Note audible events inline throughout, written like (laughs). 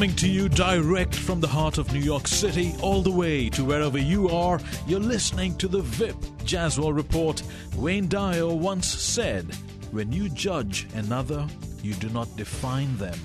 Coming to you direct from the heart of New York City, all the way to wherever you are, you're listening to the VIP Jazzwell Report. Wayne Dyer once said, When you judge another, you do not define them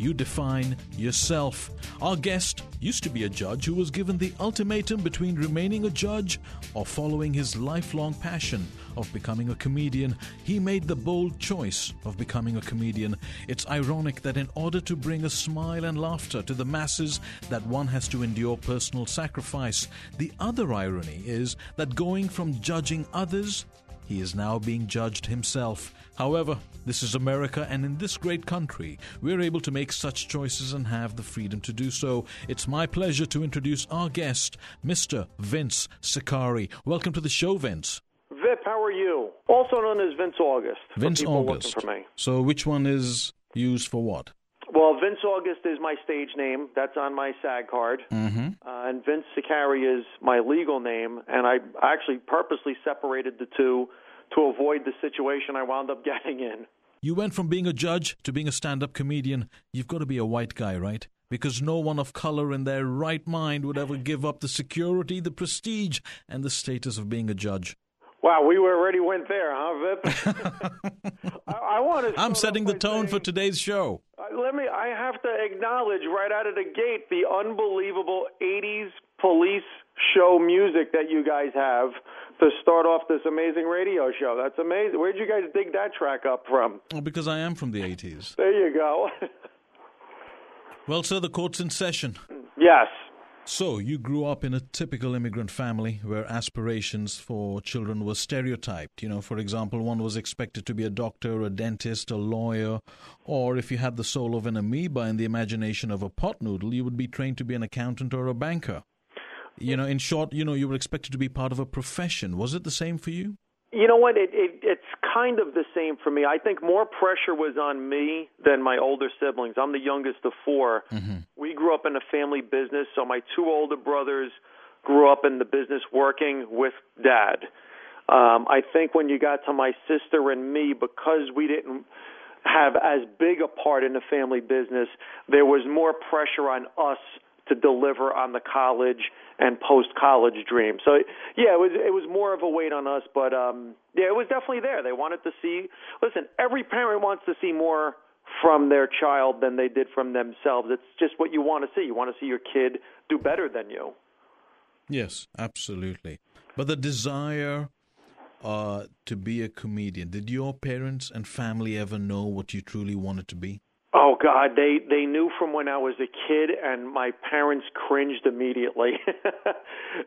you define yourself. Our guest used to be a judge who was given the ultimatum between remaining a judge or following his lifelong passion of becoming a comedian. He made the bold choice of becoming a comedian. It's ironic that in order to bring a smile and laughter to the masses that one has to endure personal sacrifice. The other irony is that going from judging others he is now being judged himself. However, this is America, and in this great country, we're able to make such choices and have the freedom to do so. It's my pleasure to introduce our guest, Mr. Vince Sicari. Welcome to the show, Vince. Vip, how are you? Also known as Vince August. Vince August. So, which one is used for what? Well, Vince August is my stage name. That's on my SAG card. Mm-hmm. Uh, and Vince Sicari is my legal name. And I actually purposely separated the two to avoid the situation I wound up (laughs) getting in. You went from being a judge to being a stand up comedian. You've got to be a white guy, right? Because no one of color in their right mind would ever give up the security, the prestige, and the status of being a judge. Wow, we already went there, huh, Vip? (laughs) I, I want to. I'm setting the tone saying, for today's show. Uh, let me. I have to acknowledge right out of the gate the unbelievable '80s police show music that you guys have to start off this amazing radio show. That's amazing. Where'd you guys dig that track up from? Well, because I am from the 80s. There you go. (laughs) well, sir, the court's in session. Yes. So, you grew up in a typical immigrant family where aspirations for children were stereotyped. You know, for example, one was expected to be a doctor, a dentist, a lawyer, or if you had the soul of an amoeba and the imagination of a pot noodle, you would be trained to be an accountant or a banker. You know, in short, you know, you were expected to be part of a profession. Was it the same for you? You know what? It, it it's kind of the same for me. I think more pressure was on me than my older siblings. I'm the youngest of 4 mm-hmm. We grew up in a family business, so my two older brothers grew up in the business working with dad. Um, I think when you got to my sister and me, because we didn't have as big a part in the family business, there was more pressure on us to deliver on the college and post college dream. So yeah, it was it was more of a weight on us, but um yeah, it was definitely there. They wanted to see listen, every parent wants to see more from their child than they did from themselves. It's just what you want to see. You want to see your kid do better than you. Yes, absolutely. But the desire uh, to be a comedian, did your parents and family ever know what you truly wanted to be? God, they they knew from when I was a kid, and my parents cringed immediately. (laughs)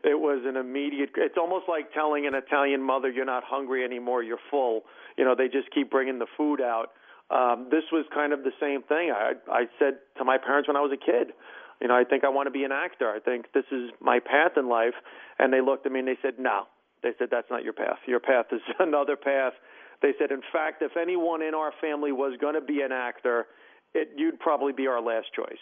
it was an immediate. It's almost like telling an Italian mother you're not hungry anymore, you're full. You know, they just keep bringing the food out. Um, this was kind of the same thing. I I said to my parents when I was a kid, you know, I think I want to be an actor. I think this is my path in life. And they looked at me and they said, no. They said that's not your path. Your path is (laughs) another path. They said, in fact, if anyone in our family was going to be an actor it, you'd probably be our last choice.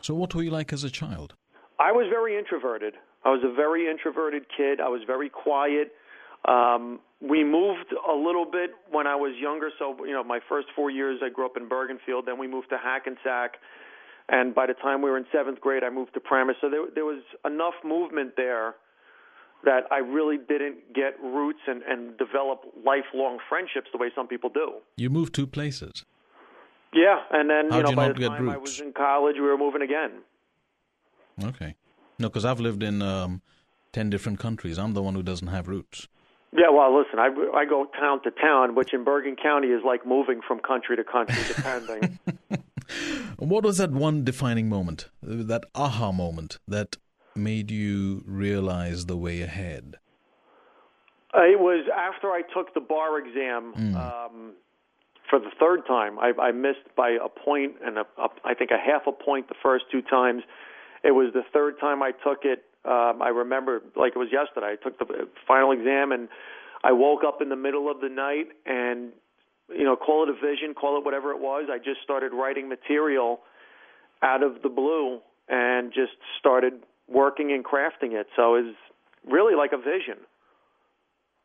So, what were you like as a child? I was very introverted. I was a very introverted kid. I was very quiet. Um, we moved a little bit when I was younger. So, you know, my first four years, I grew up in Bergenfield. Then we moved to Hackensack. And by the time we were in seventh grade, I moved to Paramus. So there, there was enough movement there that I really didn't get roots and, and develop lifelong friendships the way some people do. You moved two places. Yeah, and then How'd you know you by the time I was in college, we were moving again. Okay, no, because I've lived in um, ten different countries. I'm the one who doesn't have roots. Yeah, well, listen, I I go town to town, which in Bergen County is like moving from country to country, (laughs) depending. what was that one defining moment, that aha moment that made you realize the way ahead? Uh, it was after I took the bar exam. Mm. Um, for the third time. I, I missed by a point and a, a, I think a half a point the first two times. It was the third time I took it. Um, I remember like it was yesterday. I took the final exam and I woke up in the middle of the night and you know call it a vision, call it whatever it was. I just started writing material out of the blue and just started working and crafting it. So it was really like a vision.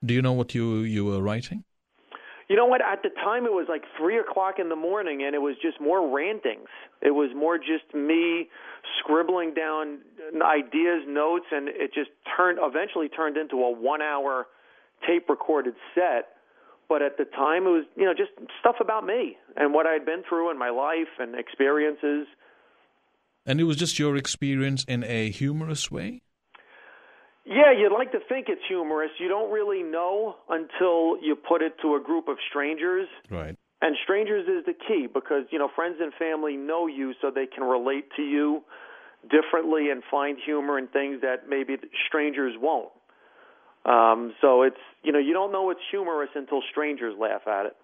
Do you know what you you were writing? You know what? At the time, it was like three o'clock in the morning, and it was just more rantings. It was more just me scribbling down ideas, notes, and it just turned eventually turned into a one-hour tape recorded set. But at the time, it was you know just stuff about me and what I had been through in my life and experiences. And it was just your experience in a humorous way. Yeah, you'd like to think it's humorous. You don't really know until you put it to a group of strangers. Right. And strangers is the key because, you know, friends and family know you so they can relate to you differently and find humor in things that maybe strangers won't. Um, so it's, you know, you don't know it's humorous until strangers laugh at it.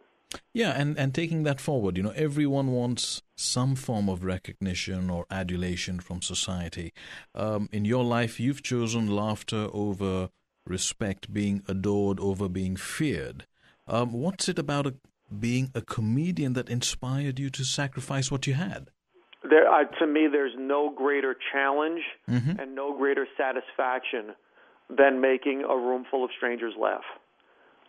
Yeah, and, and taking that forward, you know, everyone wants some form of recognition or adulation from society. Um, in your life, you've chosen laughter over respect, being adored over being feared. Um, what's it about a, being a comedian that inspired you to sacrifice what you had? There, uh, to me, there's no greater challenge mm-hmm. and no greater satisfaction than making a room full of strangers laugh.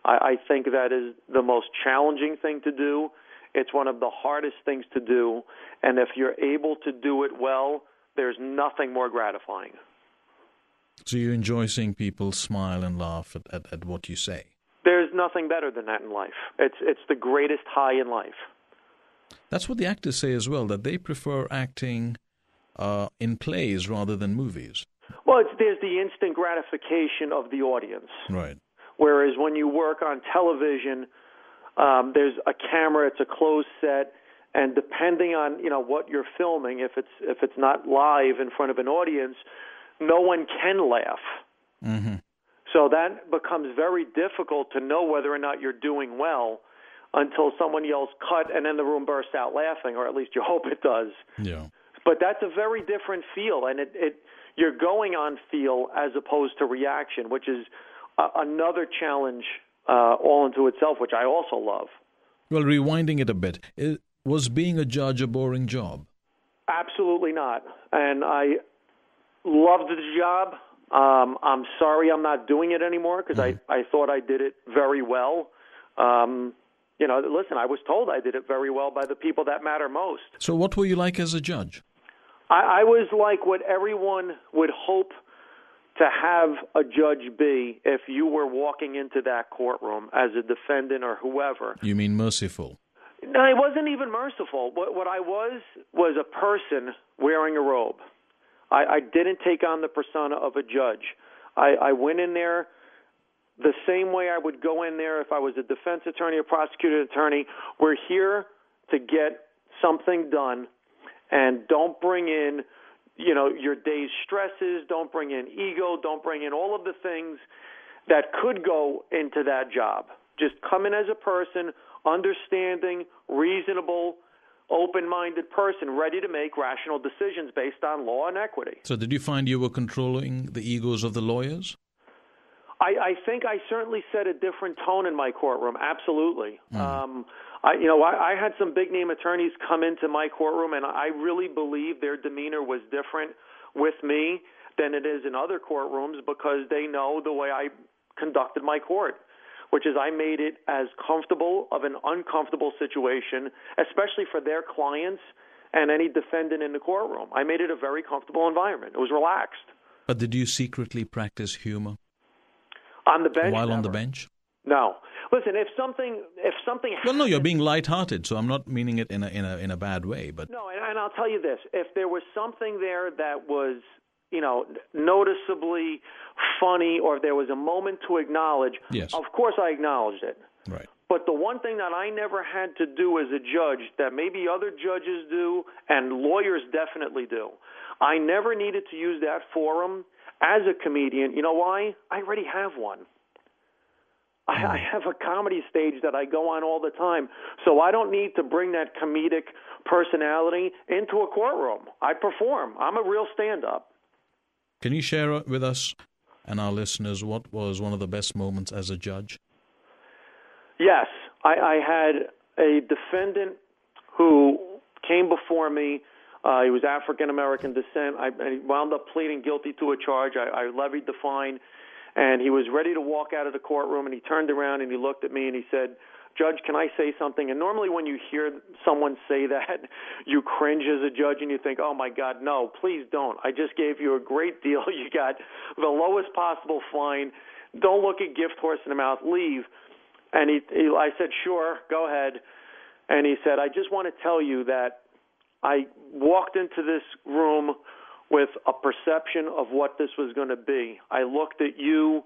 I, I think that is the most challenging thing to do. It's one of the hardest things to do, and if you're able to do it well, there's nothing more gratifying. So you enjoy seeing people smile and laugh at, at, at what you say? There's nothing better than that in life. It's it's the greatest high in life. That's what the actors say as well. That they prefer acting uh, in plays rather than movies. Well, it's, there's the instant gratification of the audience. Right. Whereas when you work on television, um, there's a camera, it's a closed set, and depending on you know what you're filming, if it's if it's not live in front of an audience, no one can laugh. Mm-hmm. So that becomes very difficult to know whether or not you're doing well until someone yells cut and then the room bursts out laughing, or at least you (laughs) hope it does. Yeah. But that's a very different feel, and it, it you're going on feel as opposed to reaction, which is uh, another challenge uh, all into itself, which I also love. Well, rewinding it a bit, it was being a judge a boring job? Absolutely not. And I loved the job. Um, I'm sorry I'm not doing it anymore because mm-hmm. I, I thought I did it very well. Um, you know, listen, I was told I did it very well by the people that matter most. So, what were you like as a judge? I, I was like what everyone would hope to have a judge be if you were walking into that courtroom as a defendant or whoever. You mean merciful? No, it wasn't even merciful. What, what I was was a person wearing a robe. I, I didn't take on the persona of a judge. I, I went in there the same way I would go in there if I was a defense attorney or prosecutor attorney. We're here to get something done, and don't bring in you know your day's stresses don't bring in ego don't bring in all of the things that could go into that job just come in as a person understanding reasonable open-minded person ready to make rational decisions based on law and equity so did you find you were controlling the egos of the lawyers I, I think I certainly set a different tone in my courtroom. Absolutely. Mm. Um, I, you know, I, I had some big name attorneys come into my courtroom, and I really believe their demeanor was different with me than it is in other courtrooms because they know the way I conducted my court, which is I made it as comfortable of an uncomfortable situation, especially for their clients and any defendant in the courtroom. I made it a very comfortable environment. It was relaxed. But did you secretly practice humor? On the bench. While never. on the bench? No. Listen, if something if something well, no, you're being lighthearted, so I'm not meaning it in a in a in a bad way, but no, and, and I'll tell you this: if there was something there that was you know noticeably funny, or if there was a moment to acknowledge, yes. of course I acknowledged it. Right. But the one thing that I never had to do as a judge that maybe other judges do and lawyers definitely do, I never needed to use that forum as a comedian, you know why? I already have one. I, I have a comedy stage that I go on all the time, so I don't need to bring that comedic personality into a courtroom. I perform. I'm a real stand-up. Can you share with us and our listeners what was one of the best moments as a judge? Yes, I, I had a defendant who came before me uh, he was African American descent. I, he wound up pleading guilty to a charge. I, I levied the fine, and he was ready to walk out of the courtroom. And he turned around and he looked at me and he said, Judge, can I say something? And normally, when you hear someone say (laughs) that, you cringe as a judge and you think, oh my God, no, please don't. I just gave you a great deal. (laughs) You got the lowest possible fine. Don't look a gift horse in the mouth. Leave. And he, he, I said, sure, go ahead. And he said, I just want to tell you that I walked into this room with a perception of what this was going to be. I looked at you,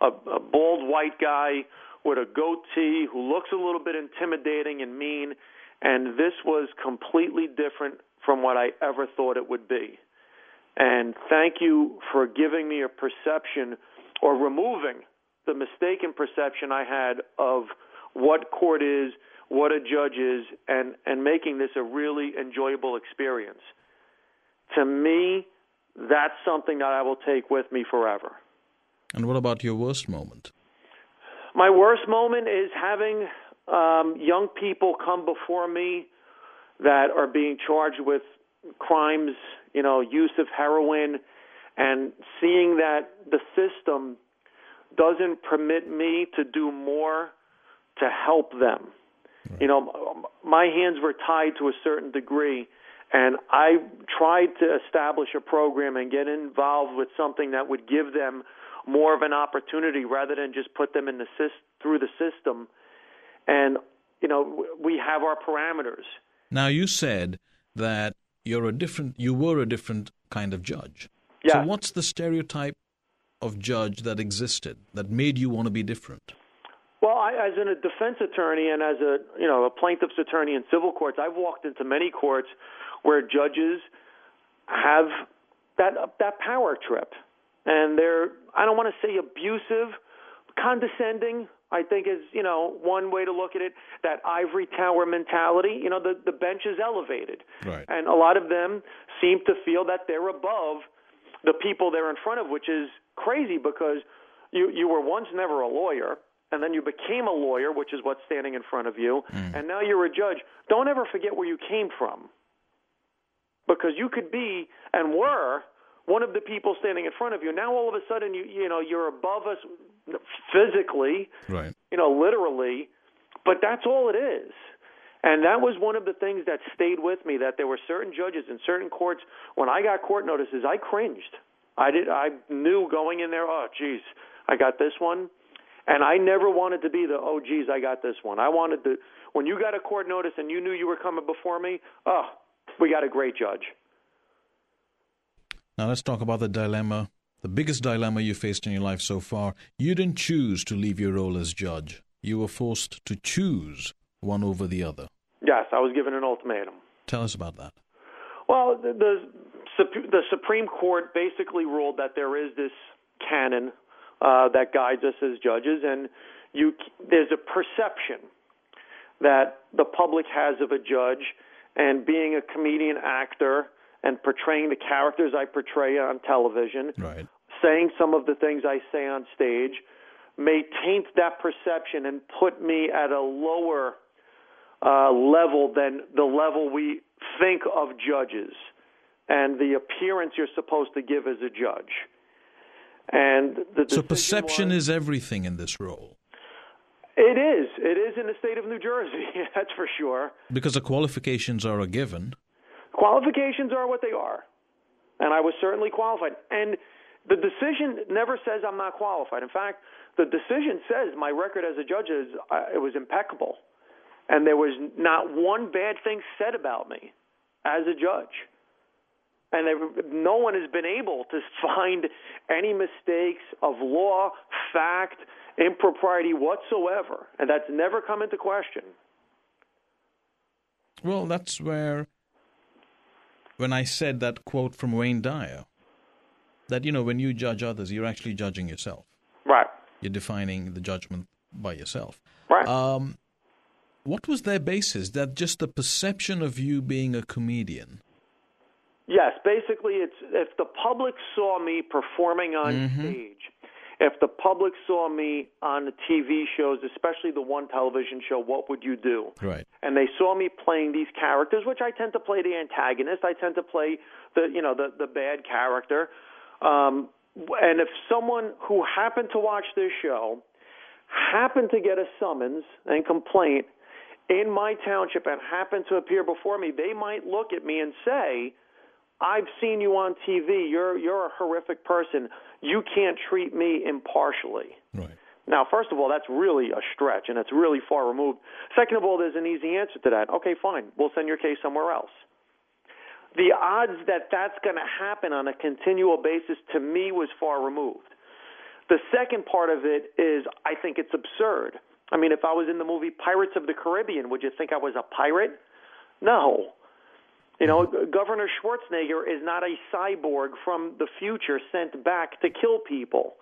a, a bald white guy with a goatee who looks a little bit intimidating and mean, and this was completely different from what I ever thought it would be. And thank you for giving me a perception or removing the mistaken perception I had of what court is, what a judge is, and, and making this a really enjoyable experience. To me, that's something that I will take with me forever. And what about your worst moment? My worst moment is having um, young people come before me that are being charged with crimes, you know, use of heroin, and seeing that the system doesn't permit me to do more to help them. Right. You know, my hands were tied to a certain degree, and I tried to establish a program and get involved with something that would give them more of an opportunity rather than just put them in the through the system. And you know, we have our parameters. Now you said that you're a different you were a different kind of judge. Yeah. So what's the stereotype of judge that existed that made you want to be different? Well, I, as a defense attorney and as a you know a plaintiff's attorney in civil courts, I've walked into many courts where judges have that that power trip, and they're I don't want to say abusive, condescending. I think is you know one way to look at it. That ivory tower mentality. You know the the bench is elevated, right. and a lot of them seem to feel that they're above the people they're in front of, which is crazy because you you were once never a lawyer and then you became a lawyer, which is what's standing in front of you, mm. and now you're a judge. Don't ever forget where you came from. Because you could be and were one of the people standing in front of you. Now all of a sudden you you know you're above us physically, right? You know, literally, but that's all it is. And that was one of the things that stayed with me. That there were certain judges in certain courts when I got court notices, I cringed. I did. I knew going in there. Oh, geez, I got this one, and I never wanted to be the. Oh, geez, I got this one. I wanted to. When you got a court notice and you knew you were coming before me, oh, we got a great judge. Now let's talk about the dilemma, the biggest dilemma you faced in your life so far. You didn't choose to leave your role as judge. You were forced to choose one over the other. Yes, I was given an ultimatum. Tell us about that. Well, the, the the Supreme Court basically ruled that there is this canon uh, that guides us as judges, and you there's a perception that the public has of a judge, and being a comedian actor and portraying the characters I portray on television, right. saying some of the things I say on stage, may taint that perception and put me at a lower uh, level than the level we think of judges and the appearance you're supposed to give as a judge. And the so perception was, is everything in this role. It is. It is in the state of New Jersey. (laughs) That's for sure. Because the qualifications are a given. Qualifications are what they are, and I was certainly qualified. And the decision never says I'm not qualified. In fact, the decision says my record as a judge is uh, it was impeccable, and there was not one bad thing said about me as a judge and no one has been able to (laughs) find any mistakes of law, fact, impropriety whatsoever, and that's never come into question. Well, that's where, when I said that quote from Wayne Dyer, that, you know, when you judge others, you're actually judging yourself. Right. You're defining the judgment by yourself. Right. Um, what was their basis? That just the perception of you being a comedian Yes, basically, it's if the public saw me performing on mm-hmm. stage, if the public saw me on the TV shows, especially the one television show, what would you do? Right. And they saw me playing these characters, which I tend to play the antagonist. I tend to play the you know the the bad character. Um, and if someone who happened to watch this show happened to get a summons and complaint in my township and happened to appear before me, they might look at me and say, I've seen you on TV. You're you're a horrific person. You can't treat me impartially. Right. Now, first of all, that's really a stretch and it's really far removed. Second of all, there's an easy answer to that. Okay, fine. We'll send your case somewhere else. The odds that that's going to happen on a continual basis to me was far removed. The second part of it is I think it's absurd. I mean, if I was in the movie Pirates of the Caribbean, would you think I was a pirate? No. You know, Governor Schwarzenegger is not a cyborg from the future sent back to kill people.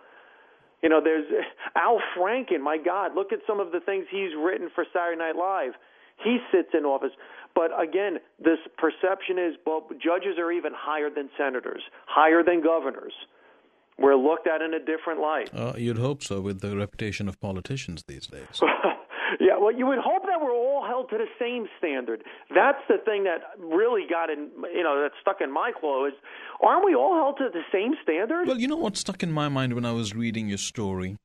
You know, there's (laughs) Al Franken. My God, look at some of the things he's written for Saturday Night Live. He sits in office. But again, this perception is well, judges are even higher than senators, higher than governors. We're looked at in a different light. Uh, you'd hope so with the reputation of politicians these days. (laughs) yeah, well, you would hope that we're all held to the same standard. That's the thing that really got in, you know, that stuck in my claw is, aren't we all held to the same standard? Well, you know what stuck in my mind when I was reading your story?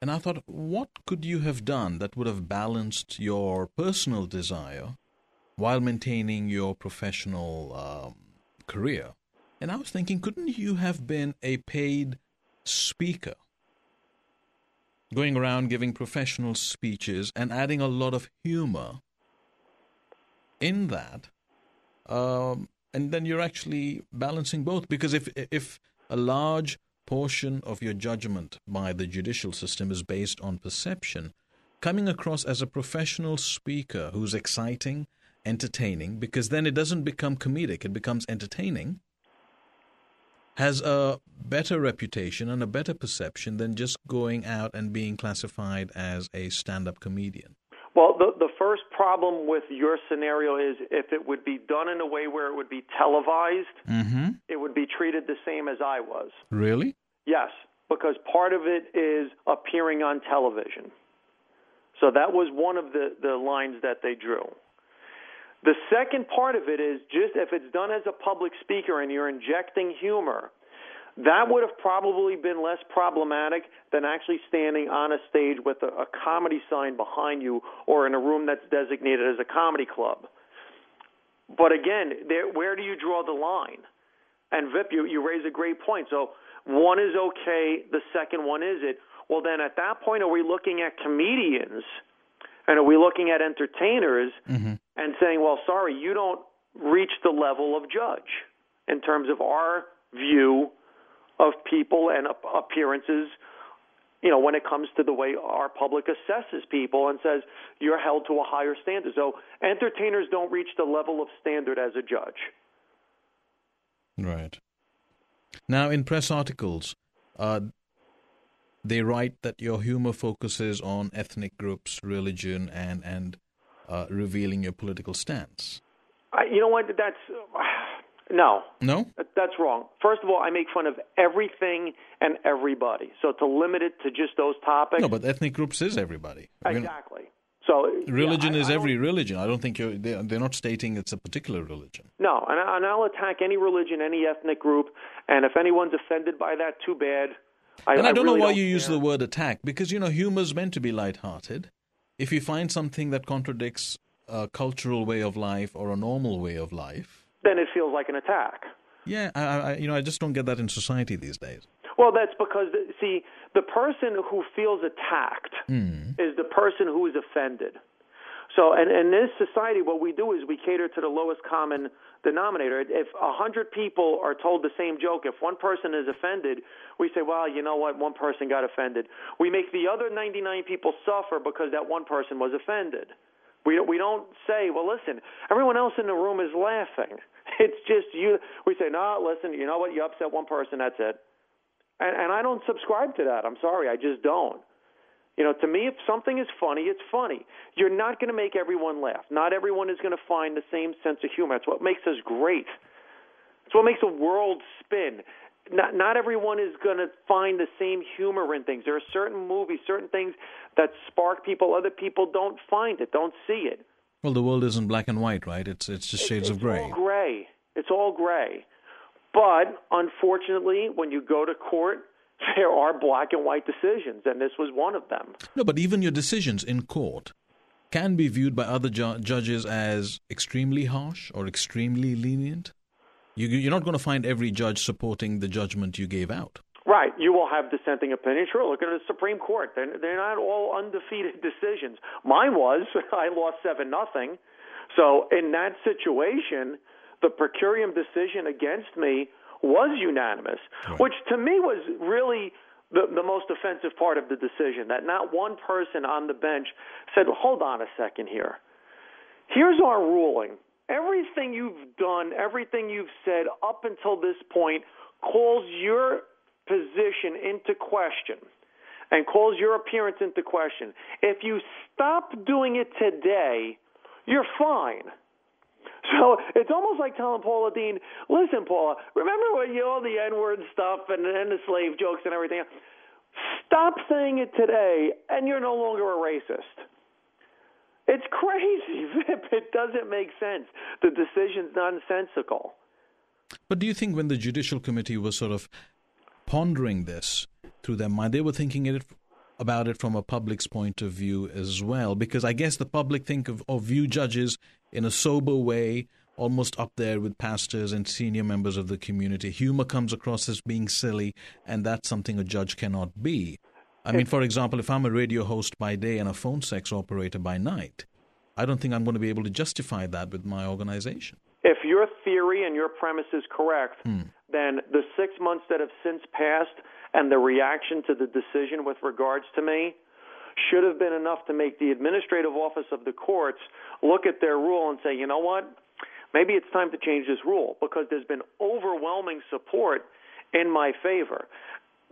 And I thought, what could you have done that would have balanced your personal desire while maintaining your professional um, career? And I was thinking, couldn't you have been a paid speaker? Going around giving professional speeches and adding a lot of humor in that. Um, and then you're actually balancing both. Because if, if a large portion of your judgment by the judicial system is based on perception, coming across as a professional speaker who's exciting, entertaining, because then it doesn't become comedic, it becomes entertaining has a better reputation and a better perception than just going out and being classified as a stand up comedian? Well, the, the first problem with your scenario is if it would be done in a way where it would be televised, mm-hmm. it would be treated the same as I was. Really? Yes, because part of it is appearing on television. So that was one of the, the lines that they drew. The second part of it is just if it's done as a public speaker and you're injecting humor, that would have probably been less problematic than actually standing on a stage with a, a comedy sign behind you or in a room that's designated as a comedy club. But again, there, where do you draw the line? And Vip, you, you raise a great point. So one is okay, the second one is it. Well, then at that point, are we looking at comedians – and are we looking at entertainers mm-hmm. and saying, well, sorry, you don't reach the level of judge in terms of our view of people and appearances, you know, when it comes to the way our public assesses people and says you're held to a higher standard. So entertainers don't reach the level of standard as a judge. Right. Now, in press articles, uh, they write that your humor focuses on ethnic groups, religion, and and uh, revealing your political stance. I, you know what? That's uh, no, no. That's wrong. First of all, I make fun of everything and everybody. So to limit it to just those topics. No, but ethnic groups is everybody. Exactly. So religion yeah, is I, every religion. I don't think you're, they're, they're not stating it's a particular religion. No, and, and I'll attack any religion, any ethnic group, and if anyone's offended by that, too bad. I, and I, don't really know why don't you care. use the word attack because you know humor's meant to be light-hearted. If you find something that contradicts a cultural way of life or a normal way of life, then it feels like an attack. Yeah, I, I, you know, I just don't get that in society these days. Well, that's because see, the person who feels attacked mm. is the person who is offended. So, and in this society, what we do is we cater to the lowest common denominator. If a hundred people are told the same joke, if one person is offended, we say, well, you know what, one person got offended. We make the other 99 people suffer because that one person was offended. We we don't say, well, listen, everyone else in the room is laughing. (laughs) It's just you. We say, no, listen, you know what, you upset one person, that's it. And, and I don't subscribe to that. I'm sorry, I just don't. You know, to me, if something is funny, it's funny. You're not going to make everyone laugh. Not everyone is going to find the same sense of humor. That's what makes us great. It's what makes the world spin. Not, not everyone is going to find the same humor in things. There are certain movies, certain things that spark people. Other people don't find it, don't see it. Well, the world isn't black and white, right? It's it's just shades it's of gray. All gray. It's all gray. But unfortunately, when you go to court, (laughs) there are black and white decisions, and this was one of them. No, but even your decisions in court can be viewed by other ju- judges as extremely harsh or extremely lenient. You, you're not going to find every judge supporting the judgment you gave out. Right. You will have dissenting opinions. Sure. Look at the Supreme Court. They're, they're not all undefeated decisions. Mine was. (laughs) I lost seven nothing. So in that situation, the per curiam decision against me was unanimous, right. which to me was really the, the most offensive part of the decision. That not one person on the bench said, well, "Hold on a second here. Here's our ruling. Everything you've done, everything you've said up until this point calls your position into question and calls your appearance into question. If you stop doing it today, you're fine. So it's almost like telling Paula Deen, listen, Paula, remember when you all the N word stuff and, and the slave jokes and everything? Stop saying it today, and you're no longer a racist. It's crazy, (laughs) Vip. It doesn't make sense. The decision's nonsensical. But do you think when the Judicial Committee was sort of pondering this through their mind, they were thinking it about it from a public's point of view as well, because I guess the public think of, of view judges in a sober way, almost up there with pastors and senior members of the community. Humor comes across as being silly, and that's something a judge cannot be. I mean, for example, if I'm a radio host by day and a phone sex operator by night, I don't think I'm going to be able to justify that with my organization. If your theory and your premise is correct, hmm. Then the six months that have since passed and the reaction to the decision with regards to me should have been enough to make the administrative office of the courts look at their rule and say, you know what? Maybe it's time to change this rule because there's been overwhelming support in my favor.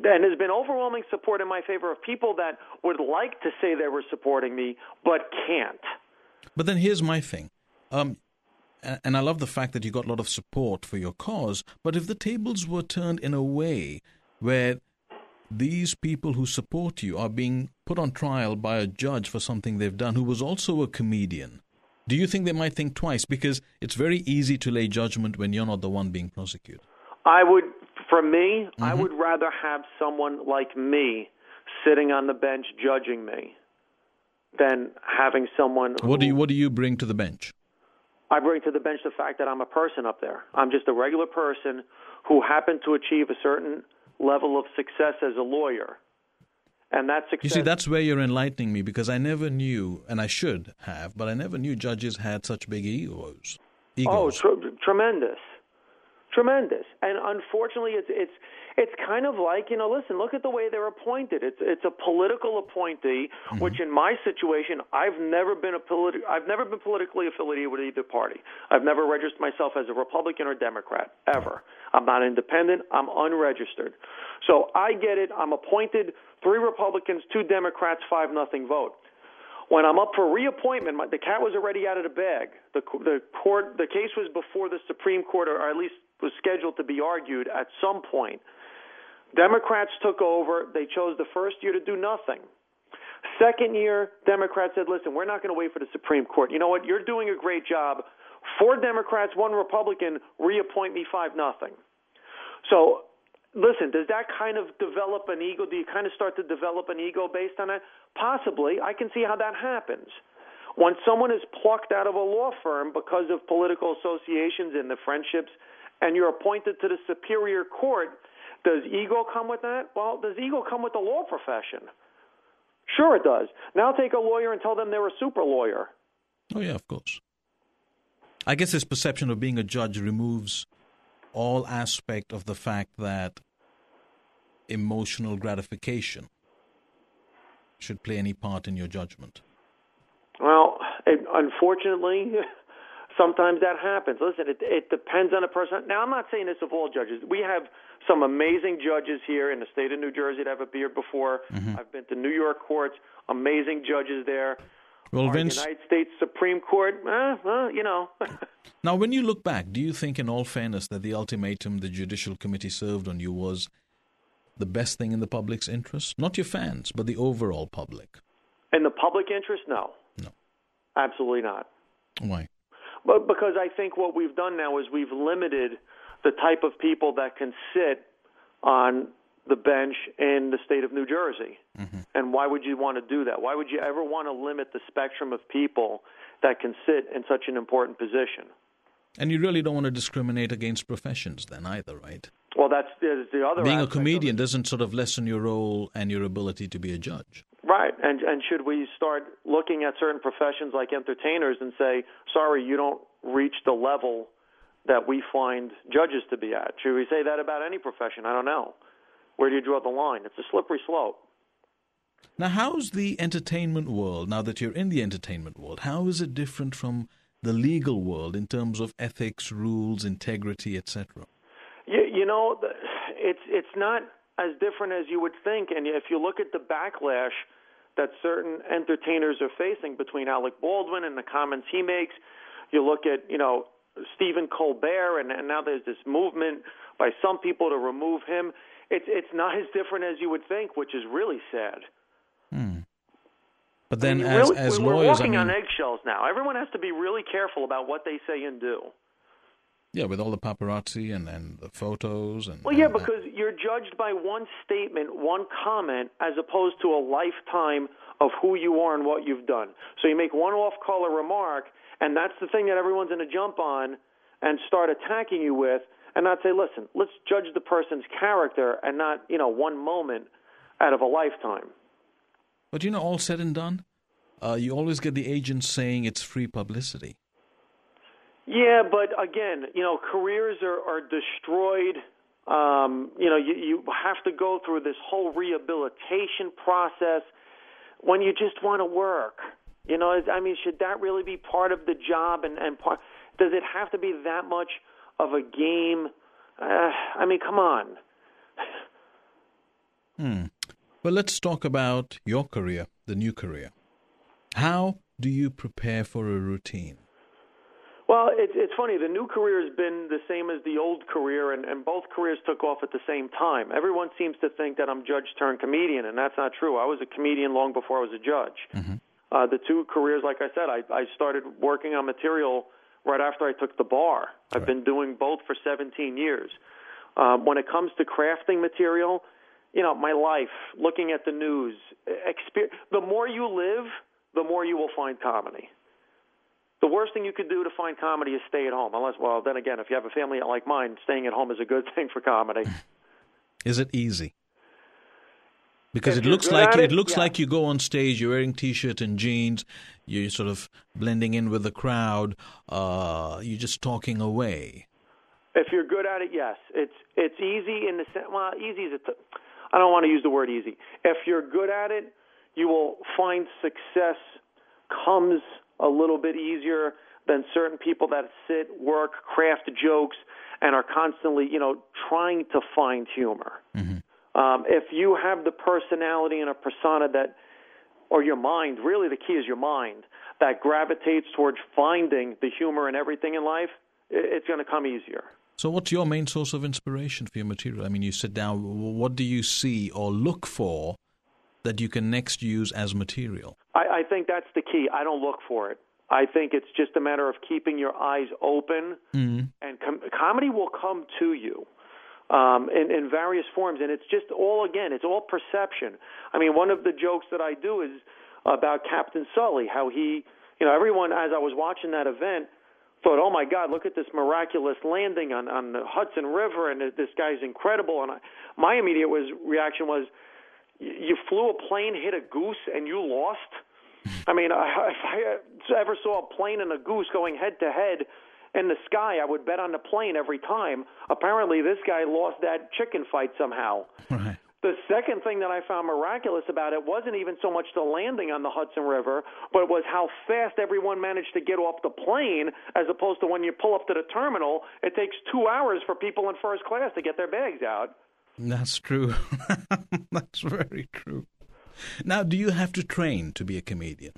And there's been overwhelming support in my favor of people that would like to say they were supporting me but can't. But then here's my thing. Um, and I love the fact that you got a lot of support for your cause. But if the tables were turned in a way where these people who support you are being put on trial by a judge for something they've done who was also a comedian, do you think they might think twice? Because it's very easy to lay judgment when you're not the one being prosecuted. I would, for me, mm-hmm. I would rather have someone like me sitting on the bench judging me than having someone. What do you What do you bring to the bench? I bring to the bench the fact that I'm a person up there. I'm just a regular person who happened to achieve a certain level of success as a lawyer. And that success. You see, that's where you're enlightening me because I never knew, and I should have, but I never knew judges had such big egos. Oh, egos. Oh, tr- tremendous, tremendous. And unfortunately, it's it's it's kind of like you know listen look at the way they're appointed. It's it's a political appointee mm-hmm. which in my situation I've never been a politi- I've never been politically affiliated with either party. I've never registered myself as a Republican or Democrat ever. I'm not independent. I'm unregistered. So I get it. I'm appointed three Republicans two Democrats five nothing vote. When I'm up for reappointment, my, the cat was already out of the bag. The, the court, the case was before the Supreme Court, or at least was scheduled to be argued at some point. Democrats took over. They chose the first year to do nothing. Second year, Democrats said, listen, we're not going to wait for the Supreme Court. You know what? You're doing a great job. Four Democrats, one Republican, reappoint me 5 nothing. So, listen, does that kind of develop an ego? Do you kind of start to develop an ego based on that? Possibly. I can see how that happens. When someone is plucked out of a law firm because of political associations and the friendships, and you're appointed to the Superior Court, does ego come with that? Well, does ego come with the law profession? Sure, it does. Now take a lawyer and tell them they're a super lawyer. Oh, yeah, of course. I guess this perception of being a judge removes all aspect of the fact that emotional gratification should play any part in your judgment. Well, it, unfortunately, (laughs) sometimes that happens. Listen, it, it depends on the person. Now, I'm not saying this of all judges. We have some amazing judges here in the state of New Jersey that have appeared before. Mm-hmm. I've been to New York courts, amazing judges there. Well, Our Vince, United States Supreme Court, eh, well, you know. (laughs) now, when you look back, do you think, in all fairness, that the ultimatum the Judicial Committee served on you was the best thing in the public's interest? Not your fans, but the overall public. In the public interest, no. No. Absolutely not. Why? But because I think what we've done now is we've limited the type of people that can sit on the bench in the state of New Jersey. Mm-hmm. And why would you want to do that? Why would you ever want to limit the spectrum of people that can sit in such an important position? And you really don't want to discriminate against professions then either, right? Well, that's the other. Being a comedian doesn't sort of lessen your role and your ability to be a judge. Right, and and should we start looking at certain professions like entertainers and say, sorry, you don't reach the level that we find judges to be at? Should we say that about any profession? I don't know. Where do you draw the line? It's a slippery slope. Now, how's the entertainment world, now that you're in the entertainment world, how is it different from the legal world in terms of ethics, rules, integrity, etc.? You, you know, it's it's not as different as you would think. And if you look at the backlash that certain entertainers are facing between Alec Baldwin and the comments he makes, you look at you know Stephen Colbert, and, and now there's this movement by some people to remove him. It's it's not as different as you would think, which is really sad. Hmm. But then, I mean, as really, as we're lawyers, walking I mean, on eggshells now. Everyone has to be really careful about what they say and do. yeah, with all the paparazzi and, and the photos and Well, yeah, and- because you're judged by one statement, one comment, as opposed to a lifetime of who you are and what you've done. So you make one off-color remark, and that's the thing that everyone's going to jump on and start attacking you with, and not say, "Listen, let's judge the person's character and not, you know, one moment out of a lifetime." But you know, all said and done, uh, you always get the agents saying it's free publicity. Yeah, but again, you know, careers are, are destroyed. Um, you know, you, you have to go through this whole rehabilitation process when you just want to work. You know, I mean, should that really be part of the job? And, and part, does it have to be that much of a game? Uh, I mean, come on. Hmm. Well, let's talk about your career, the new career. How do you prepare for a routine? Well, it's it's funny. The new career has been the same as the old career, and, and both careers took off at the same time. Everyone seems to think that I'm judge turned comedian, and that's not true. I was a comedian long before I was a judge. Mm-hmm. Uh, the two careers, like I said, I, I started working on material right after I took the bar. I've Right. been doing both for 17 years. Um, when it comes to crafting material, you know, my life, looking at the news, exper- the more you live, the more you will find comedy. The worst thing you could do to find comedy is stay at home. Unless, well, then again, if you have a family like mine, staying at home is a good (laughs) thing for comedy. Is it easy? Because If it looks like it it, looks yeah. like you go on stage, you're wearing t-shirt and jeans, you're sort of blending in with the crowd, uh, you're just talking away. If you're good at it, yes, it's it's easy in the sense. Well, easy is a t- I don't want to use the word easy. If you're good at it, you will find success comes a little bit easier than certain people that sit, work, craft jokes, and are constantly, you know, trying to find humor. Um, if you have the personality and a persona that, or your mind, really the key is your mind, that gravitates towards finding the humor in everything in life, it's going to come easier. So, what's your main source of inspiration for your material? I mean, you sit down. What do you see or look for that you can next use as material? I, I think that's the key. I don't look for it. I think it's just a matter of keeping your eyes open, Mm. and com- comedy will come to you um, in, in various forms. And it's just all again, it's all perception. I mean, one of the jokes that I do is about Captain Sully, how he, you know, everyone as I was watching that event thought, "Oh my God, look at this miraculous landing on on the Hudson River, and this guy's incredible." And I, my immediate was reaction was, "You you flew a plane, hit a goose, and you lost." (laughs) I mean, I, if I ever saw a plane and a goose going head to head in the sky, I would bet on the plane every time. Apparently, this guy lost that chicken fight somehow. Right. The second thing that I found miraculous about it wasn't even so much the landing on the Hudson River, but it was how fast everyone managed to get off the plane, as opposed to when you pull up to the terminal, it takes two hours for people in first class to get their bags out. That's true. (laughs) That's very true. Now, do you have to train to be a comedian?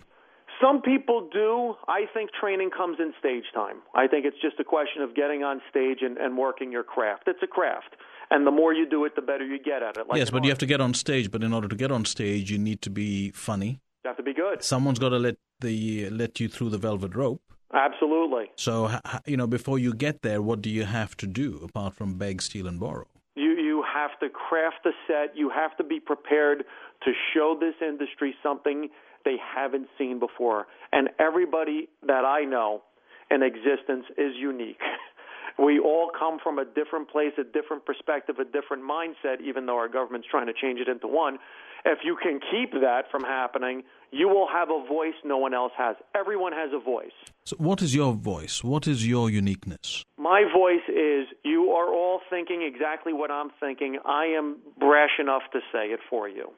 Some people do. I think training comes in stage time. I think it's just a question of getting on stage and, and working your craft. It's a craft. And the more you do it, the better you get at it. Like yes, but you have to get on stage. But in order to get on stage, you need to be funny. You have to be good. Someone's got to let the let you through the velvet rope. Absolutely. So, you know, before you get there, what do you have to do apart from beg, steal, and borrow? You you have to craft the set. You have to be prepared to show this industry something they haven't seen before. And everybody that I know in existence is unique. (laughs) We all come from a different place, a different perspective, a different mindset, even though our government's trying to change it into one. If you can keep that from happening, you will have a voice no one else has. Everyone has a voice. So, what is your voice? What is your uniqueness? My voice is you are all thinking exactly what I'm thinking. I am brash enough to say it for you.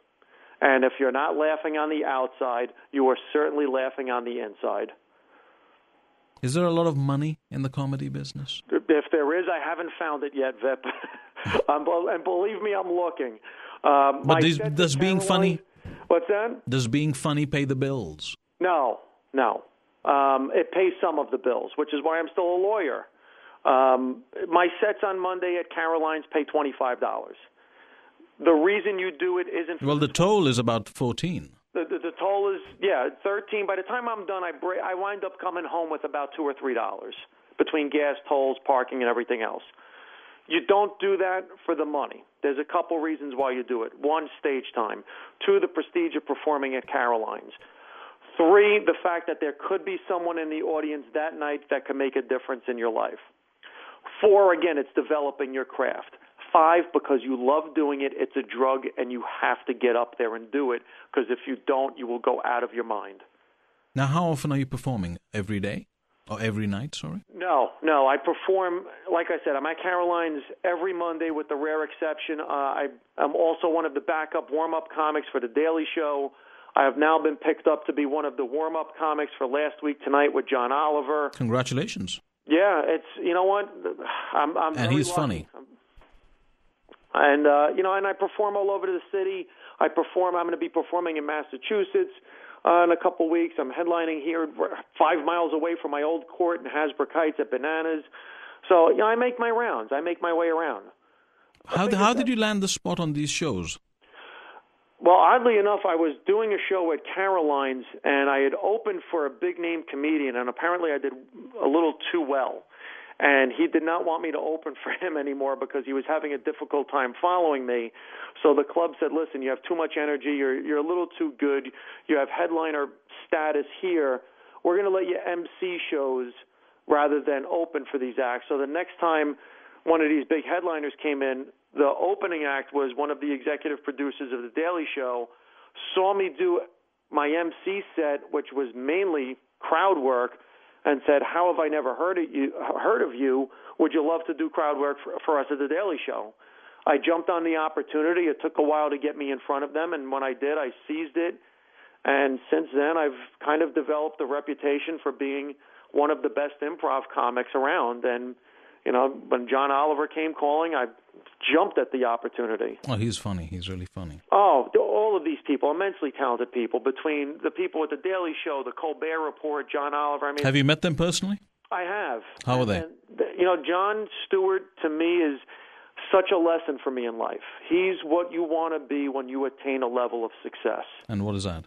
And if you're not laughing on the outside, you are certainly laughing on the inside. Is there a lot of money in the comedy business? If there is, I haven't found it yet, Vip. um, (laughs) and believe me, I'm looking. Um, but does, does being funny? What's that? Does being funny pay the bills? No, no. Um, it pays some of the bills, which is why I'm still a lawyer. Um, my sets on Monday at Caroline's pay twenty five dollars. The reason you do it isn't. Well, the toll is about fourteen. The, the, the toll is yeah thirteen. By the time I'm done, I break, I wind up coming home with about two or three dollars between gas tolls, parking, and everything else. You don't do that for the money. There's a couple reasons why you do it. One, stage time. Two, the prestige of performing at Caroline's. Three, the fact that there could be someone in the audience that night that can make a difference in your life. Four, again, it's developing your craft. Five, because you love doing it, it's a drug and you have to get up there and do it because if you don't, you will go out of your mind. Now, how often are you performing? Every day? Or every night, sorry? No, no. I perform, like I said, I'm at Caroline's every Monday with the rare exception. Uh, I, I'm also one of the backup warm up comics for The Daily Show. I have now been picked up to be one of the warm up comics for last week tonight with John Oliver. Congratulations. Yeah, it's, you know what? I'm, I'm and he's lucky. funny. And uh, you know, and I perform all over the city. I perform. I'm going to be performing in Massachusetts uh, in a couple weeks. I'm headlining here, five miles away from my old court in Hasbrouck Heights at Bananas. So you know, I make my rounds. I make my way around. How how did you land the spot on these shows? Well, oddly enough, I was doing a show at Caroline's, and I had opened for a big name comedian, and apparently I did a little too well and he did not want me to open (laughs) for him anymore because he was having a difficult time following me. So the club said, "Listen, you have too much energy. You're you're a little too good. You have headliner status here. We're going to let you MC shows rather than open for these acts." So the next time one of these big headliners came in, the opening act was one of the executive producers of the Daily Show saw me do my MC set, which was mainly crowd work and said, "How have I never heard of you? Heard of you? Would you love to do crowd work for, for us at the Daily Show?" I jumped on the opportunity. It took a while to get me in front of them, and when I did, I seized it. And since then, I've kind of developed a reputation for being one of the best improv comics around. And you know, when John Oliver came calling, I jumped at the opportunity. Oh, he's funny. He's really funny. Oh, all of these people, immensely talented people. Between the people at the Daily Show, the Colbert Report, John Oliver. I mean, have you met them personally? I have. How are they? And, you know, Jon Stewart to me is such a lesson for me in life. He's what you want to be when you attain a level of success. And what is that?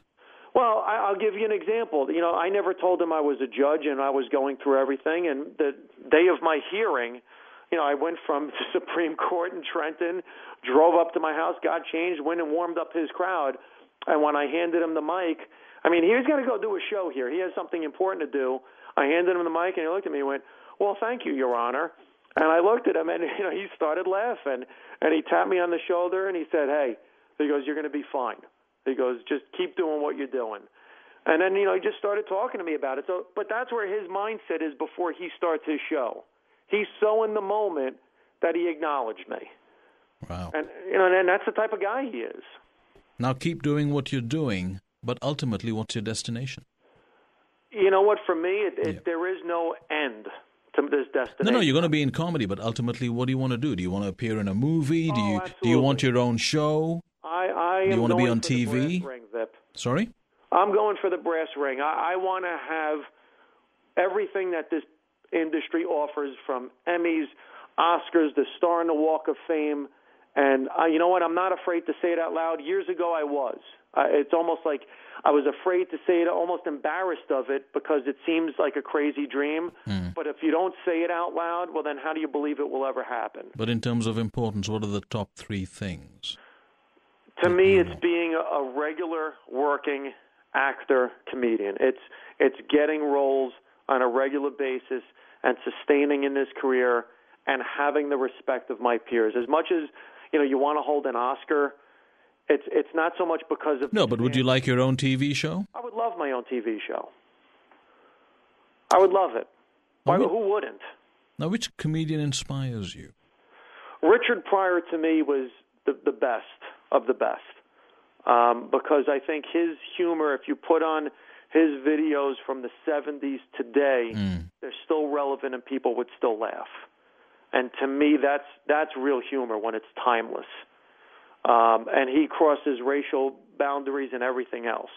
Well, I'll give you an example. You know, I never told him I was a judge and I was going through everything. And the day of my hearing, you know, I went from (laughs) the Supreme Court in Trenton, drove up to my house, got changed, went and warmed up his crowd. And when I handed him the mic, I mean, he was going to go do a show here. He has something important to do. I handed him the mic, and he looked at me and went, "Well, thank you, Your Honor." And I looked at him, and (laughs) you know, he started laughing, and he tapped me on the shoulder, and he said, "Hey," he goes, "You're going to be fine." He goes, just keep doing what you're doing. And then, you know, he just started talking to me about it. So, but that's where his mindset is before he starts his show. He's so in the moment that he acknowledged me. Wow. And, you know, and that's the type of guy he is. Now keep doing what you're doing, but ultimately, what's your destination? You know what? For me, it, it, yeah. there is no end to this destination. No, no, you're going to be in comedy, but ultimately, what do you want to do? Do you want to appear in a movie? Oh, do you absolutely. do you want your own show? I, I you want to be on TV? Ring, Vip. Sorry. I'm going for the brass ring. I, I want to have everything that this industry offers from Emmys, Oscars, the Star in the Walk of Fame, And uh, you know what? I'm not afraid to say it out loud. Years ago, I was. Uh, it's almost like I was afraid to say it, almost embarrassed of it because it seems like a crazy dream. Mm. But if you don't say it out loud, well, then how do you believe it will ever happen? But in terms of importance, what are the top three things? To me, it's mm-hmm. being a, regular working actor comedian. It's it's getting roles on a regular basis and sustaining in this career and having the respect of my peers. As much as you know, you want to hold an Oscar. It's it's not so much because of no, but would you like your own TV show? I would love my own TV show. I would love it. Why, Oh, who wouldn't? Now, which comedian inspires you? Richard Pryor to me was the the best of the best um, because I think his humor, if you put on his videos from the 70s today, Mm. they're still relevant and people would still laugh. And to me, that's that's real humor when it's timeless. Um, and he crosses racial boundaries and everything else.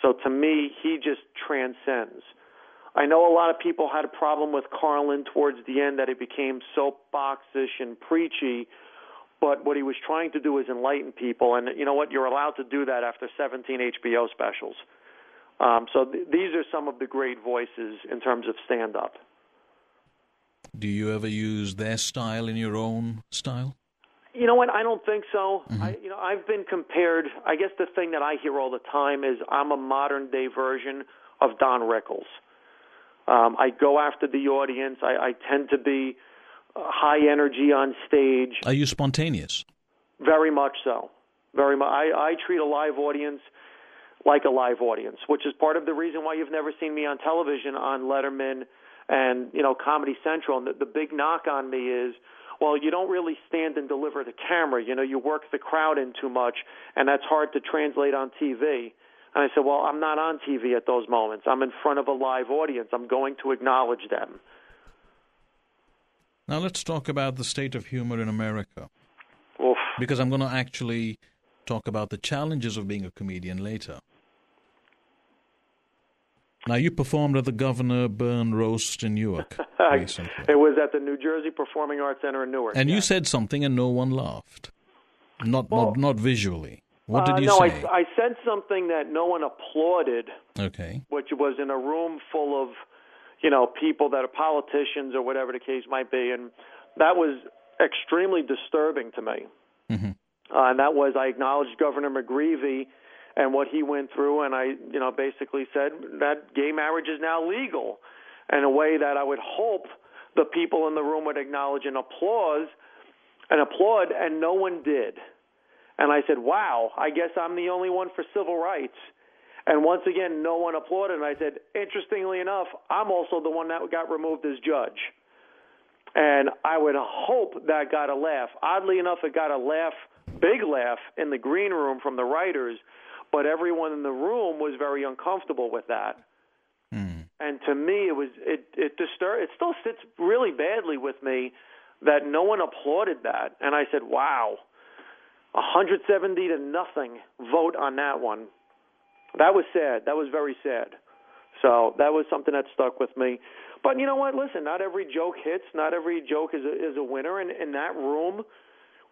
So to me, he just transcends. I know a lot of people had a problem with Carlin towards the end that he became soapboxish and preachy, but what he was trying to do is enlighten people. And you know what? You're allowed to do that after 17 HBO specials. Um, so th- these are some of the great voices in terms of stand up. Do you ever use their style in your own style? You know what? I don't think so. I, you know, I've been compared. I guess the thing that I hear all the time is I'm a modern day version of Don Rickles. Um, I go after the audience. I, I tend to be high energy on stage. Are you spontaneous? Very much so. Very much. I, I treat a live audience like a live audience, which is part of the reason why you've never seen me on television on Letterman and you know Comedy Central. And the, the big knock on me is, well, you don't really stand and deliver the camera. You know, you work the crowd in too much, and that's hard to translate on TV. And I said, well, I'm not on TV at those moments. I'm in front of a live audience. I'm going to acknowledge them. Now, let's talk about the state of humor in America. Oof. Because I'm going to actually talk about the challenges of being a comedian later. Now, you performed at the Governor Byrne Roast in Newark (laughs) recently. It was at the New Jersey Performing Arts Center in Newark. And yeah. you said something and no one laughed. Not, Well- not, not visually. What did Uh, you no, say? I, I said something that no one applauded, okay. which was in a room full of, you know, people that are politicians or whatever the case might be, and that was extremely disturbing to me. Mhm. Uh, and that was I acknowledged Governor McGreevey and what he went through, and I, you know, basically said that gay marriage is now legal, in a way that I would hope the people in the room would acknowledge and applause, and applaud, and no one did. And I said, wow, I guess I'm the only one for civil rights. And once again, no one applauded. And I said, interestingly enough, I'm also the one that got removed as judge. And I would hope that got a laugh. Oddly enough, it got a laugh, big laugh, in the green room from the writers, but everyone in the room was very uncomfortable with that. Hmm. And to me, it was it it disturb. It still sits really badly with me that no one applauded that. And I said, wow, 170 to nothing vote on that one. That was sad. That was very sad. So that was something that stuck with me. But you know what? Listen, not every joke hits. Not every joke is a, is a winner. And in that room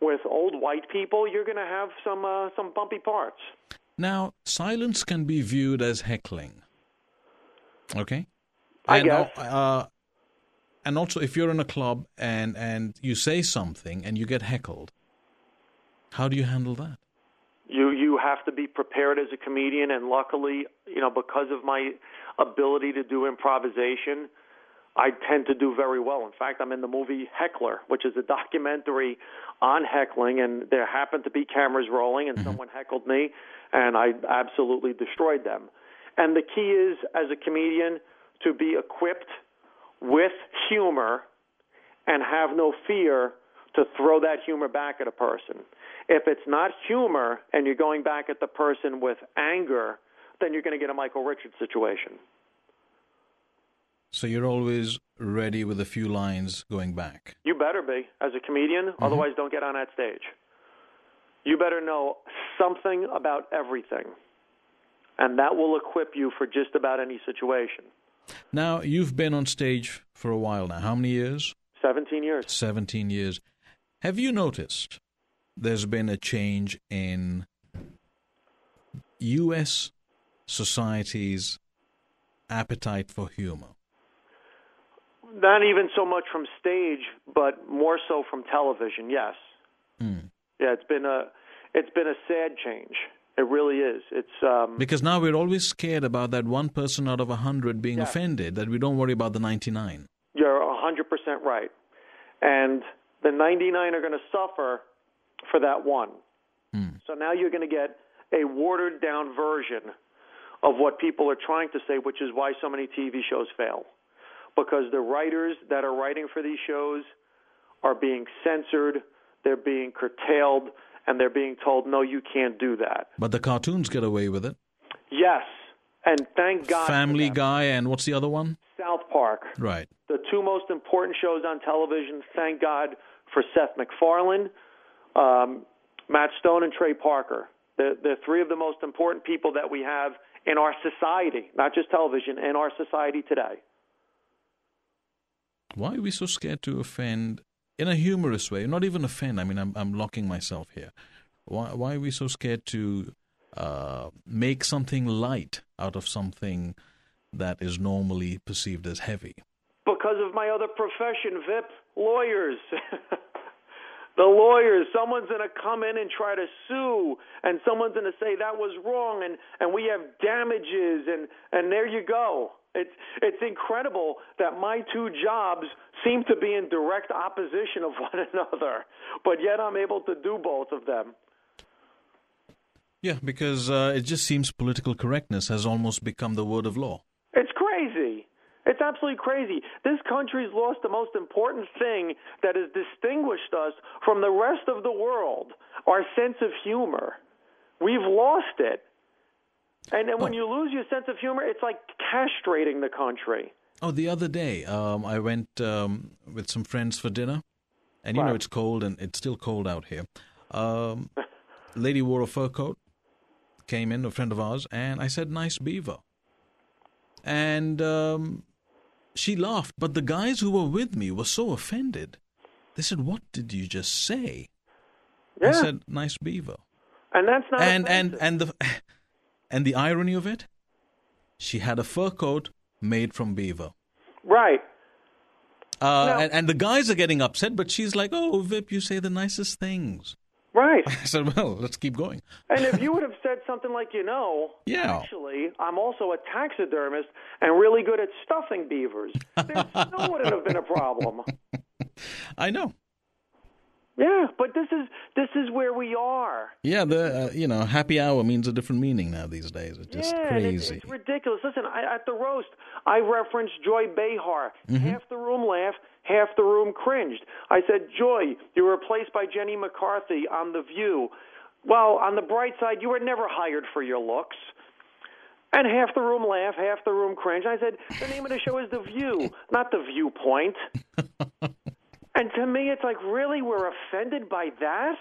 with old white people, you're going to have some uh, some bumpy parts. Now, silence can be viewed as heckling. Okay? I and, guess. Uh, and also, if you're in a club and, and you say something and you get heckled, how do you handle that? You you have to be prepared as a comedian, and luckily, you know, because of my ability to do improvisation, I tend to do very well. In fact, I'm in the movie Heckler, which is a documentary on heckling, and there happened to be cameras rolling, and mm-hmm. someone heckled me, and I absolutely destroyed them. And the key is, as a comedian, to be equipped with humor and have no fear to throw that humor back at a person. If it's not humor and you're going back at the person with anger, then you're going to get a Michael Richards situation. So you're always ready with a few lines going back. You better be as a comedian, mm-hmm. otherwise don't get on that stage. You better know something about everything. And that will equip you for just about any situation. Now, you've been on stage for a while now. How many years? 17 years. 17 years. Have you noticed there's been a change in U.S. society's appetite for humor? Not even so much from stage, but more so from television. Yes. Hmm. Yeah, it's been a it's been a sad change. It really is. It's um, Because now we're always scared about that one person out of a hundred being Yeah. offended, that we don't worry about the 99. You're 100% right. And the 99 are going to suffer for that one. Hmm. So now you're going to get a watered down version of what people are trying to say, which is why so many TV shows fail. Because the writers that are writing for these shows are being censored, they're being curtailed, and they're being told, no, you can't do that. But the cartoons get away with it. Yes. And thank God. Family. Guy and what's the other one? South Park. Right. the two most important shows on television. Thank God for Seth MacFarlane, um, Matt Stone, and Trey Parker. They're, they're three of the most important people that we have in our society, not just television, in our society today. Why are we so scared to offend in a humorous way? Not even offend. I mean, I'm I'm locking myself here. Why why are we so scared to uh, make something light out of something that is normally perceived as heavy? Because of my other profession, VIP, lawyers. (laughs) the lawyers, someone's going to come in and try to sue, and someone's going to say that was wrong, and, and we have damages, and, and there you go. It's, it's incredible that my two jobs seem to be in direct opposition of (laughs) one another, but yet I'm able to do both of them. Yeah, because uh, it just seems political correctness has almost become the word of law. It's crazy. It's absolutely crazy. This country's lost the most important thing that has distinguished us from the rest of the world our sense of humor. We've lost it. And then when you lose your sense of humor, it's like castrating the country. Oh, the other day, um, I went um, with some friends for dinner, and you know it's cold, and it's still cold out here. Um, (laughs) lady wore a fur coat, came in, a friend of ours, and I said, "Nice beaver," and um, she laughed. But the guys who were with me were so offended. They said, "What did you just say?" Yeah. I said, "Nice beaver," and that's not and and and the (laughs) and the irony of it, she had a fur coat made from beaver. right. Uh, No. and, and the guys are getting upset, but she's like, "Oh, Vip, you say the nicest things." Right. (laughs) I said, "Well, let's keep going." And if you (laughs) would have said something like, you know, Yeah. actually, I'm also a taxidermist and really good at stuffing beavers, there (laughs) still wouldn't have been a problem. I know. Yeah, but this is this is where we are. Yeah, the uh, you know happy hour means a different meaning now these days. It's just yeah, and it's, crazy. it's ridiculous. Listen, I, at the roast, I referenced Joy Behar. Mm-hmm. Half the room laughed, half the room cringed. I said, Joy, you were replaced by Jenny McCarthy on The View. Well, on the bright side, you were never hired for your looks. And half the room laughed, half the room cringed. I said, the name of the show is The View, not The Viewpoint. (laughs) and to me, it's like, really? We're offended by that?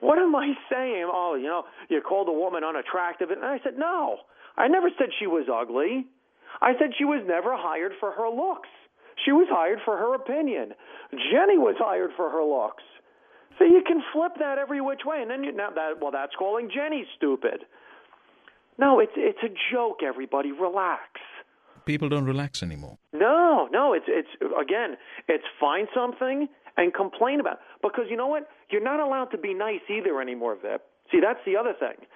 What am I saying? Oh, you know, you called a woman unattractive. And I said, no. I never said she was ugly. I said she was never hired for her looks. She was hired for her opinion. Jenny was hired for her looks. So you can flip that every which way, and then you now that well, that's calling Jenny stupid. No, it's it's a joke. Everybody, relax. People don't relax anymore. No, no, it's it's again, it's find something and complain about. It. Because you know what? You're not allowed to be nice either anymore, Vip. See, that's the other thing.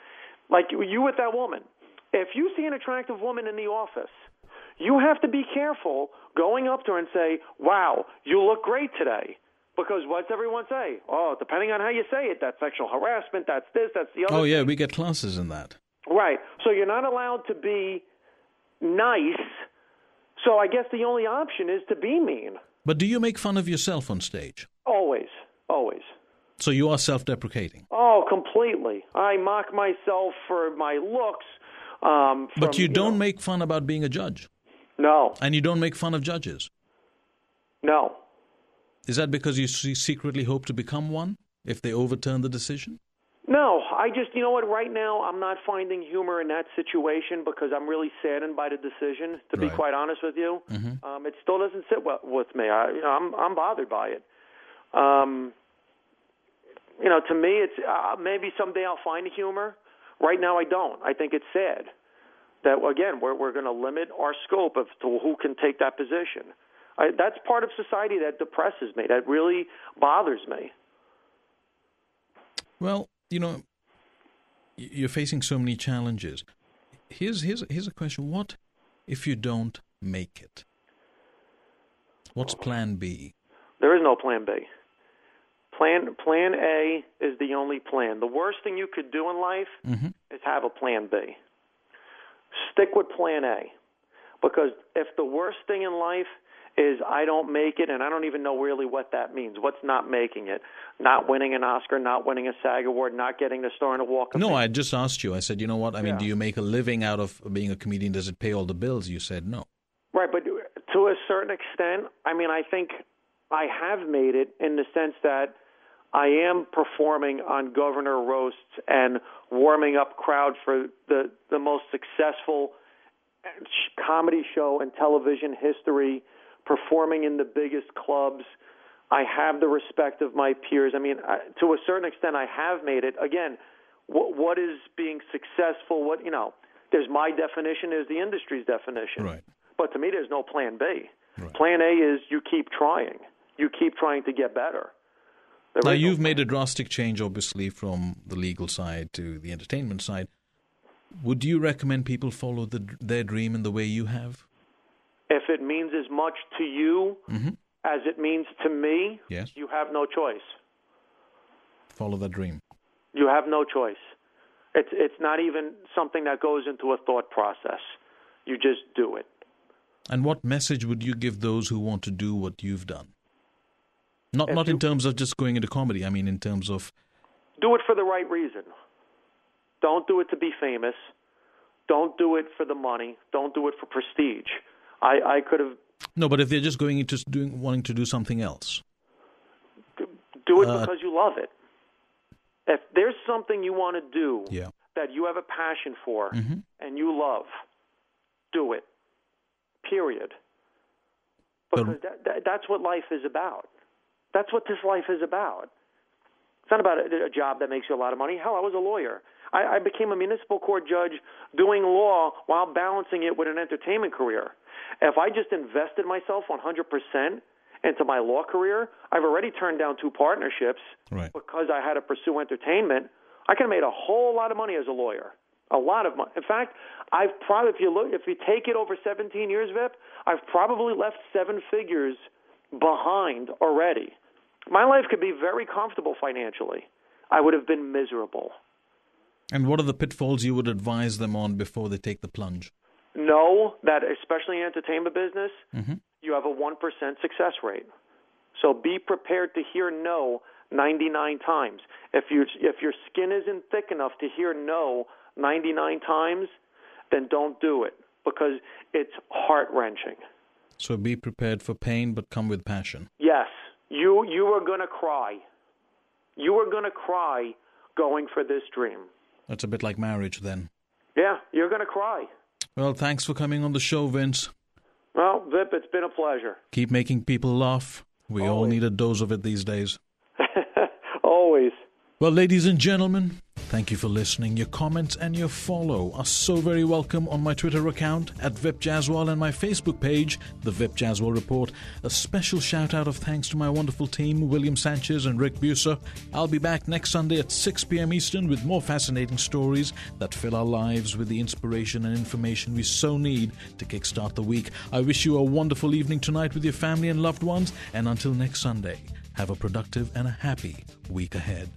Like you you with that woman. If you see an attractive woman in the office, you have to be careful going up to her and say, "Wow, you look great today." Because what's everyone say? Oh, depending on how you say it, that's sexual harassment, that's this, that's the other. Oh yeah, we get classes in that. Right. So you're not allowed to be nice. So I guess the only option is to be mean. But do you make fun of yourself on stage? Always. Always. So you are self-deprecating. Oh, completely. I mock myself for my looks. Um, But from, you don't know- make fun about being a judge, No. and you don't make fun of judges. No. Is that because you secretly hope to become one if they overturn the decision? No, I just, you know what, right now I'm not finding humor in that situation because I'm really saddened by the decision, to be quite honest with you. Um, it still doesn't sit well with me. I, you know, I'm, I'm bothered by it. Um, you know, to me, it's uh, maybe someday I'll find humor. Right now, I don't. I think it's sad that again we're we're going to limit our scope of to who can take that position. I, that's part of society that depresses me. That really bothers me. Well, you know, you're facing so many challenges. Here's here's here's a question: What if you don't make it? What's Plan B? There is no Plan B. Plan Plan A is the only plan. The worst thing you could do in life mm-hmm. is have a Plan B. Stick with Plan A, because if the worst thing in life is I don't make it, and I don't even know really what that means. What's not making it? Not winning an Oscar, not winning a SAG award, not getting the star in a Walk of No, I just asked you. I said, you know what? I mean, Yeah. do you make a living out of being a comedian? Does it pay all the bills? You said no. Right, but to a certain extent, I mean, I think I have made it in the sense that I am performing on Governor roasts and warming up crowd for the the most successful comedy show in television history, performing in the biggest clubs. I have the respect of my peers. I mean, I, to a certain extent, I have made it. Again, what, what is being successful? What you know? There's my definition. There's the industry's definition. Right. But to me, there's no plan B. Right. Plan A is you keep trying. You keep trying to get better. There Now you've plan- made a drastic change, obviously, from the legal side to the entertainment side. Would you recommend people follow the, their dream in the way you have? If it means as much to you Mhm. as it means to me, Yes. you have no choice. Follow that dream. You have no choice. It's it's not even something that goes into a thought process. You just do it. And what message would you give those who want to do what you've done? Not If not in terms of just going into comedy. I mean, in terms of Do it for the right reason. Don't do it to be famous. Don't do it for the money. Don't do it for prestige. I, I could have no, but if they're just going into doing wanting to do something else, do it Uh, because you love it. If there's something you want to do yeah, that you have a passion for Mhm. and you love, do it. Period. But- Because that, that, that's what life is about. That's what this life is about. It's not about a, a job that makes you a lot of money. Hell, I was a lawyer. I, I became a municipal court judge doing law while balancing it with an entertainment career. If I just invested myself 100% into my law career, I've already turned down two partnerships right. because I had to pursue entertainment, I could have made a whole lot of money as a lawyer. A lot of money. In fact, I've probably, if you look, if you take it over 17 years, Vip, I've probably left seven figures behind already. My life could be very comfortable financially. I would have been miserable. And what are the pitfalls you would advise them on before they take the plunge? Know that, especially in entertainment business, Mhm. you have a 1% success rate. So be prepared to hear no 99 times. If your if your skin isn't thick enough to hear no 99 times, then don't do it because it's heart-wrenching. So be prepared for pain, but come with passion. Yes, you you are going to cry. You are going to cry going for this dream. That's a bit like marriage, then. Yeah, you're going to cry. Well, thanks for coming on the show, Vince. Well, Vip, it's been a pleasure. Keep making people laugh. We all need a dose of it these days. (laughs) Always. Well, ladies and gentlemen, thank you for listening. Your comments and your follow are so very welcome on my Twitter account at Vip Jaswal and my Facebook page, The Vip Jaswal Report. A special shout out of thanks to my wonderful team, William Sanchez and Rick Buser. I'll be back next Sunday at 6 p.m. Eastern with more fascinating stories that fill our lives with the inspiration and information we so need to kickstart the week. I wish you a wonderful evening tonight with your family and loved ones, and until next Sunday, have a productive and a happy week ahead.